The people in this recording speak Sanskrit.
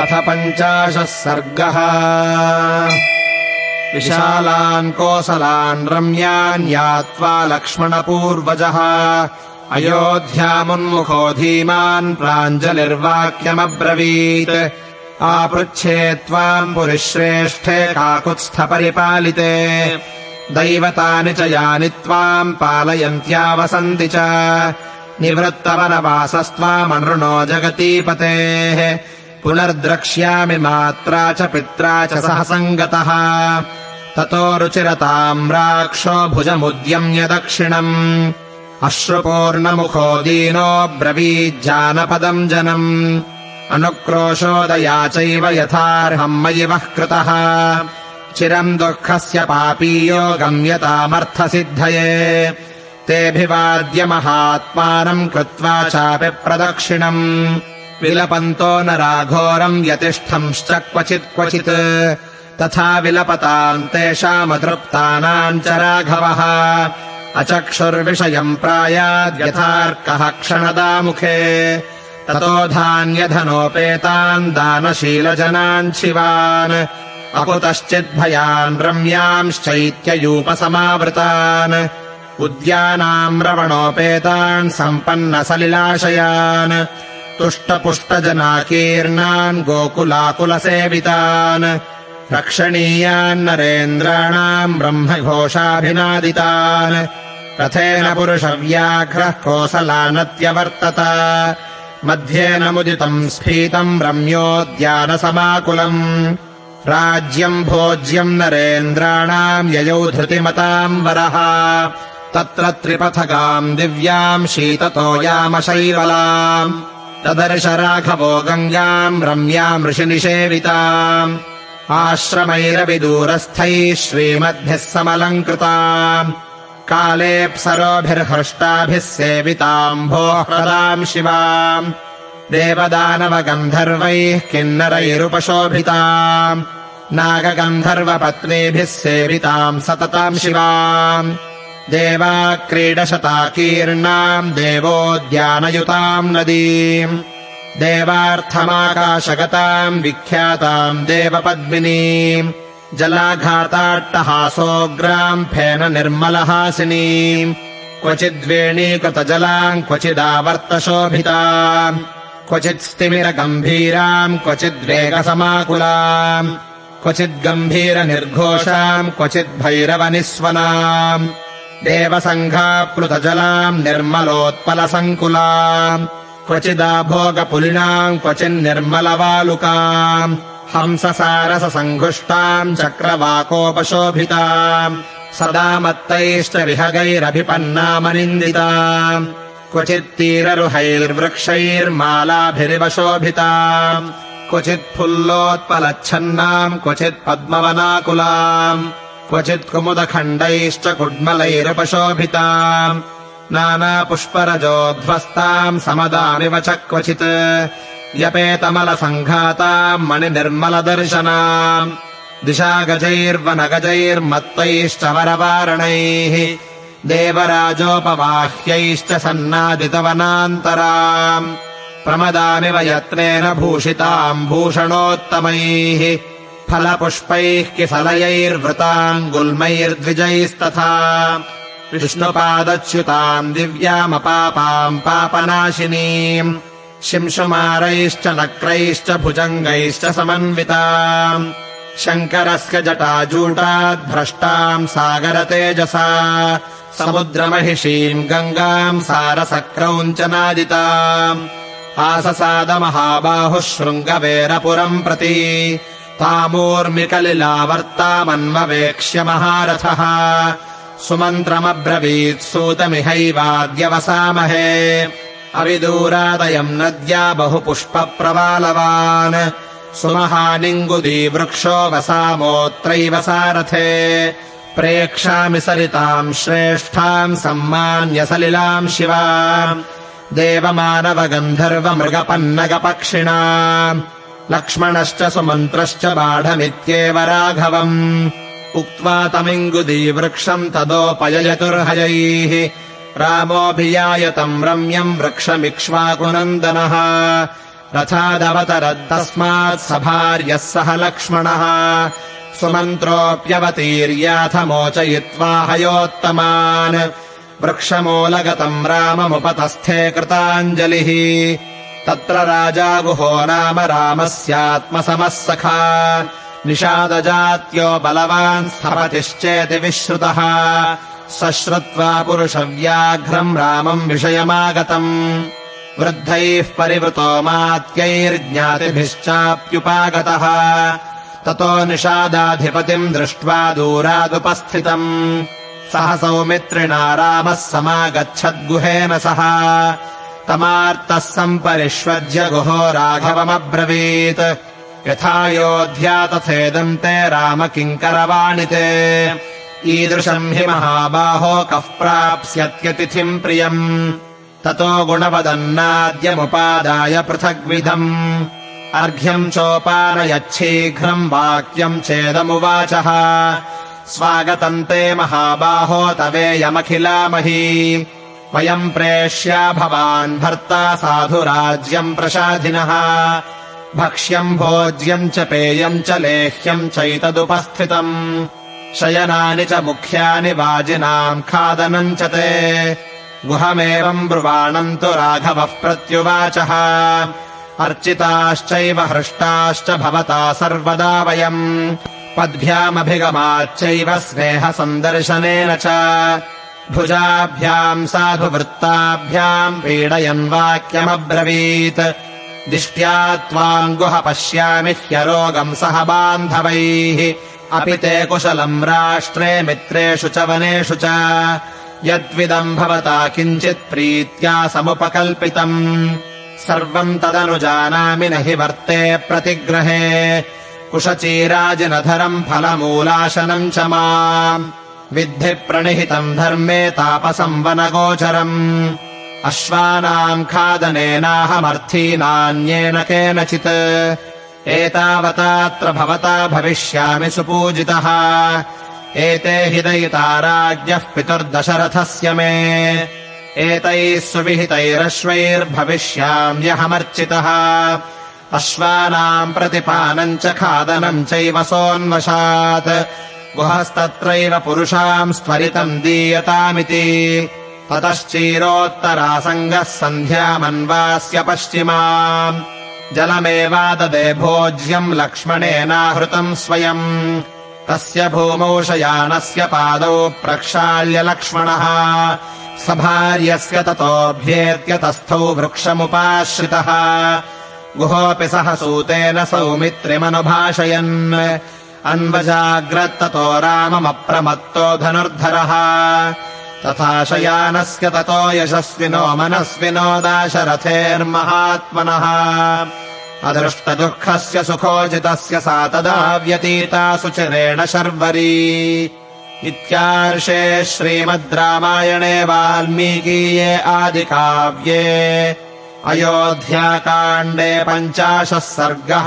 अथ पञ्चाशः सर्गः। विशालान् कोसलान् रम्यान् यात्वा लक्ष्मणपूर्वजः। अयोध्यामुन्मुखो धीमान् प्राञ्जलिर्वाक्यमब्रवीत्। आपृच्छे त्वाम् पुरिश्रेष्ठे काकुत्स्थपरिपालिते। दैवतानि च यानि त्वाम् पालयन्त्यावसन्ति च। निवृत्तवनवासस्त्वामनृणो जगतीपतेः पुनर्द्रक्ष्यामि मात्रा च पित्रा च सह सङ्गतः। ततो रुचिरताम् राक्षो भुजमुद्यम्य दक्षिणम्। अश्रुपूर्णमुखो दीनो ब्रवीज्जानपदम् जनम्। अनुक्रोशोदया चैव यथार्हम् मयि वः कृतः। चिरम् दुःखस्य पापीयो गम्यतामर्थसिद्धये। तेऽभिवाद्य महात्मानम् कृत्वा चापि प्रदक्षिणम् विलपन्तो न राघोरम् व्यतिष्ठंश्च क्वचित् क्वचित्। तथा विलपताम् तेषामतृप्तानाम् च राघवः। अचक्षुर्विषयम् प्रायाद्यथार्कः क्षणदामुखे। ततो धान्यधनोपेतान् दानशीलजनान् शिवान्। अकुतश्चिद्भयान् रम्यांश्चैत्ययूपसमावृतान्। उद्यानाम् रवणोपेतान् सम्पन्नसलिलाशयान् तुष्टपुष्टजनाकीर्णान् गोकुलाकुलसेवितान् रक्षणीयान्नरेन्द्राणाम् ब्रह्मघोषाभिनादितान् रथेन पुरुषव्याघ्रः कोसलानत्यवर्तत मध्येन मुदितम् स्फीतम् रम्योद्यानसमाकुलम् राज्यम् भोज्यम् नरेन्द्राणाम् ययौ धृतिमताम् वरः तत्र त्रिपथगाम् दिव्याम् शीततोयामशैवलाम् तदर्श राघवो गङ्गाम् रम्याम् ऋषिनिषेविताम् आश्रमैरविदूरस्थैः श्रीमद्भिः समलङ्कृताम् कालेऽप्सरोभिर्हृष्टाभिः सेविताम्भोः शिवाम् देवदानवगन्धर्वैः किन्नरैरुपशोभिताम् नागगन्धर्वपत्नीभिः सेविताम् सतताम् शिवाम् देवा क्रीडशताकीर्णाम् देवोद्यानयुताम् नदीम् देवार्थमाकाशगताम् विख्याताम् देवपद्मिनीम् जलाघाताट्टहासोग्राम् फेन निर्मलहासिनीम् क्वचिद्वेणीकृतजलाम् क्वचिदावर्तशोभिताम् क्वचित् स्तिमिरगम्भीराम् क्वचिद्वेगसमाकुलाम् क्वचिद्गम्भीरनिर्घोषाम् क्वचिद्भैरवनिस्वनाम् देवसङ्घाप्लुतजलाम् निर्मलोत्पलसङ्कुलाम् क्वचिदाभोगपुलिनाम् क्वचिन्निर्मलवालुकाम् हंससारससङ्घुष्टाम् चक्रवाकोपशोभिताम् सदा मत्तैश्च विहगैरभिपन्नामनिन्दिताम् क्वचित्तीररुहैर्वृक्षैर्मालाभिरिव शोभिताम् क्वचित्फुल्लोत्पलच्छन्नाम् क्वचित् पद्मवनाकुलाम् क्वचित् कुमुदखण्डैश्च कुड्मलैरुपशोभिताम् नानापुष्परजोध्वस्ताम् समदामिव च क्वचित् व्यपेतमलसङ्घाताम् मणिनिर्मलदर्शनाम् दिशागजैर्वनगजैर्मत्तैश्च वरवारणैः देवराजोपवाह्यैश्च सन्नादितवनान्तराम् प्रमदामिव यत्नेन भूषिताम् भूषणोत्तमैः फलपुष्पैः किसलयैर्वृताम् गुल्मैर्द्विजैस्तथा विष्णुपादच्युताम् दिव्यामपापाम् पापनाशिनीम् शिंशुमारैश्च नक्रैश्च भुजङ्गैश्च समन्विताम्। शङ्करस्य जटाजूटाद्भ्रष्टाम् सागरतेजसा। समुद्रमहिषीम् गङ्गाम् सारसक्रौञ्चनादिताम् आससादमहाबाहुः शृङ्गवेरपुरम् प्रति तामूर्मिकलिलावर्तामन्ववेक्ष्य महारथः। सुमन्त्रमब्रवीत् अविदूरादयम् नद्या बहुपुष्पप्रवालवान्। सुमहानिङ्गुदीवृक्षो वसामोऽत्रैव सारथे। प्रेक्षामि सलिताम् श्रेष्ठाम् सम्मान्यसलिलाम् शिवा देवमानवगन्धर्वमृगपन्नगपक्षिणा लक्ष्मणश्च सुमन्त्रश्च बाढमित्येव राघवम्। उक्त्वा तमिङ्गुदीवृक्षम् तदोपययतुर्हयैः। रामोऽभियायतम् रम्यम् वृक्षमिक्ष्वाकुनन्दनः। रथादवतरद्तस्मात् सभार्यः सह लक्ष्मणः। सुमन्त्रोऽप्यवतीर्याथ मोचयित्वा हयोत्तमान्। वृक्षमूलगतम् राममुपतस्थे कृताञ्जलिः तत्र राजा गुहो नाम रामस्यात्मसमः सखा। निषादजात्यो बलवान् स्थपतिश्चेति विश्रुतः। सश्रुत्वा पुरुषव्याघ्रम् रामम् विषयमागतम्। वृद्धैः परिवृतो मात्यैर्ज्ञातिभिश्चाप्युपागतः। ततो निषादाधिपतिम् दृष्ट्वा दूरादुपस्थितम्। सह सौमित्रिणा रामः समागच्छद्गुहेन सह तमार्तः सम्परिष्वज्य गुहो राघवमब्रवीत्। यथायोध्या तथेदन्ते राम किङ्करवाणिते ईदृशम् हि महाबाहो कः प्राप्स्यत्यतिथिम् प्रियम्। ततो गुणवदन्नाद्यमुपादाय पृथग्विधम्। अर्घ्यम् चोपानयच्छीघ्रम् वाक्यम् चेदमुवाचः। स्वागतम् ते महाबाहो तवेयमखिलामही वयम् प्रेष्या भवान् भर्ता साधुराज्यम् प्रसाधिनः भक्ष्यम् भोज्यम् च पेयम् च लेह्यम् चैतदुपस्थितम्। शयनानि च मुख्यानि वाजिनाम् खादनम् च ते। गुहमेवम् ब्रुवाणम् तु राघवः प्रत्युवाचः। अर्चिताश्चैव हृष्टाश्च भवता सर्वदा वयम्। पद्भ्यामभिगमाच्चैव स्नेहसन्दर्शनेन च भुजाभ्याम् साधुवृत्ताभ्याम् पीडयन् वाक्यमब्रवीत्। दिष्ट्या त्वाम् गुह पश्यामि ह्यरोगम् सह बान्धवैः। अपि ते कुशलम् राष्ट्रे मित्रेषु च वनेषु च। यद्विदम् भवता किञ्चित् प्रीत्या समुपकल्पितम्। सर्वम् तदनुजानामि न हि वर्ते प्रतिग्रहे। कुशचीराजिनधरम् फलमूलाशनम् च माम् विद्धि प्रणिहितम् धर्मे तापसम् वनगोचरम्। अश्वानाम् खादनेनाहमर्थीनान्येन केनचित्। एतावतात्र भवता भविष्यामि सुपूजितः। एते हि दयिता राज्ञः पितुर्दशरथस्य मे। एतैः सुविहितैरश्वैर्भविष्याम्यहमर्चितः अश्वानाम् प्रतिपानम् च खादनम् चैव सोन्वशात् गुहस्तत्रैव पुरुषाम् स्त्वरितम् दीयतामिति। ततश्चीरोत्तरासङ्गः सन्ध्यामन्वास्य पश्चिमाम्। जलमेवाददे भोज्यम् लक्ष्मणेनाहृतम् स्वयम्। तस्य भूमौ शयानस्य पादौ प्रक्षाल्य लक्ष्मणः। सभार्यस्य ततोऽभ्येत्य तस्थौ वृक्षमुपाश्रितः। गुहोऽपि सह सूतेन सौमित्रिमनुभाषयन् अन्वजाग्रत्ततो राममप्रमत्तो धनुर्धरः। तथा शयानस्य ततो यशस्विनो मनस्विनो दाशरथेर्महात्मनः। अदृष्टदुःखस्य सुखोजितस्य सा तदा व्यतीता सुचिरेण शर्वरी। इत्यार्षे श्रीमद् रामायणे वाल्मीकीये आदिकाव्ये अयोध्याकाण्डे पञ्चाशः सर्गः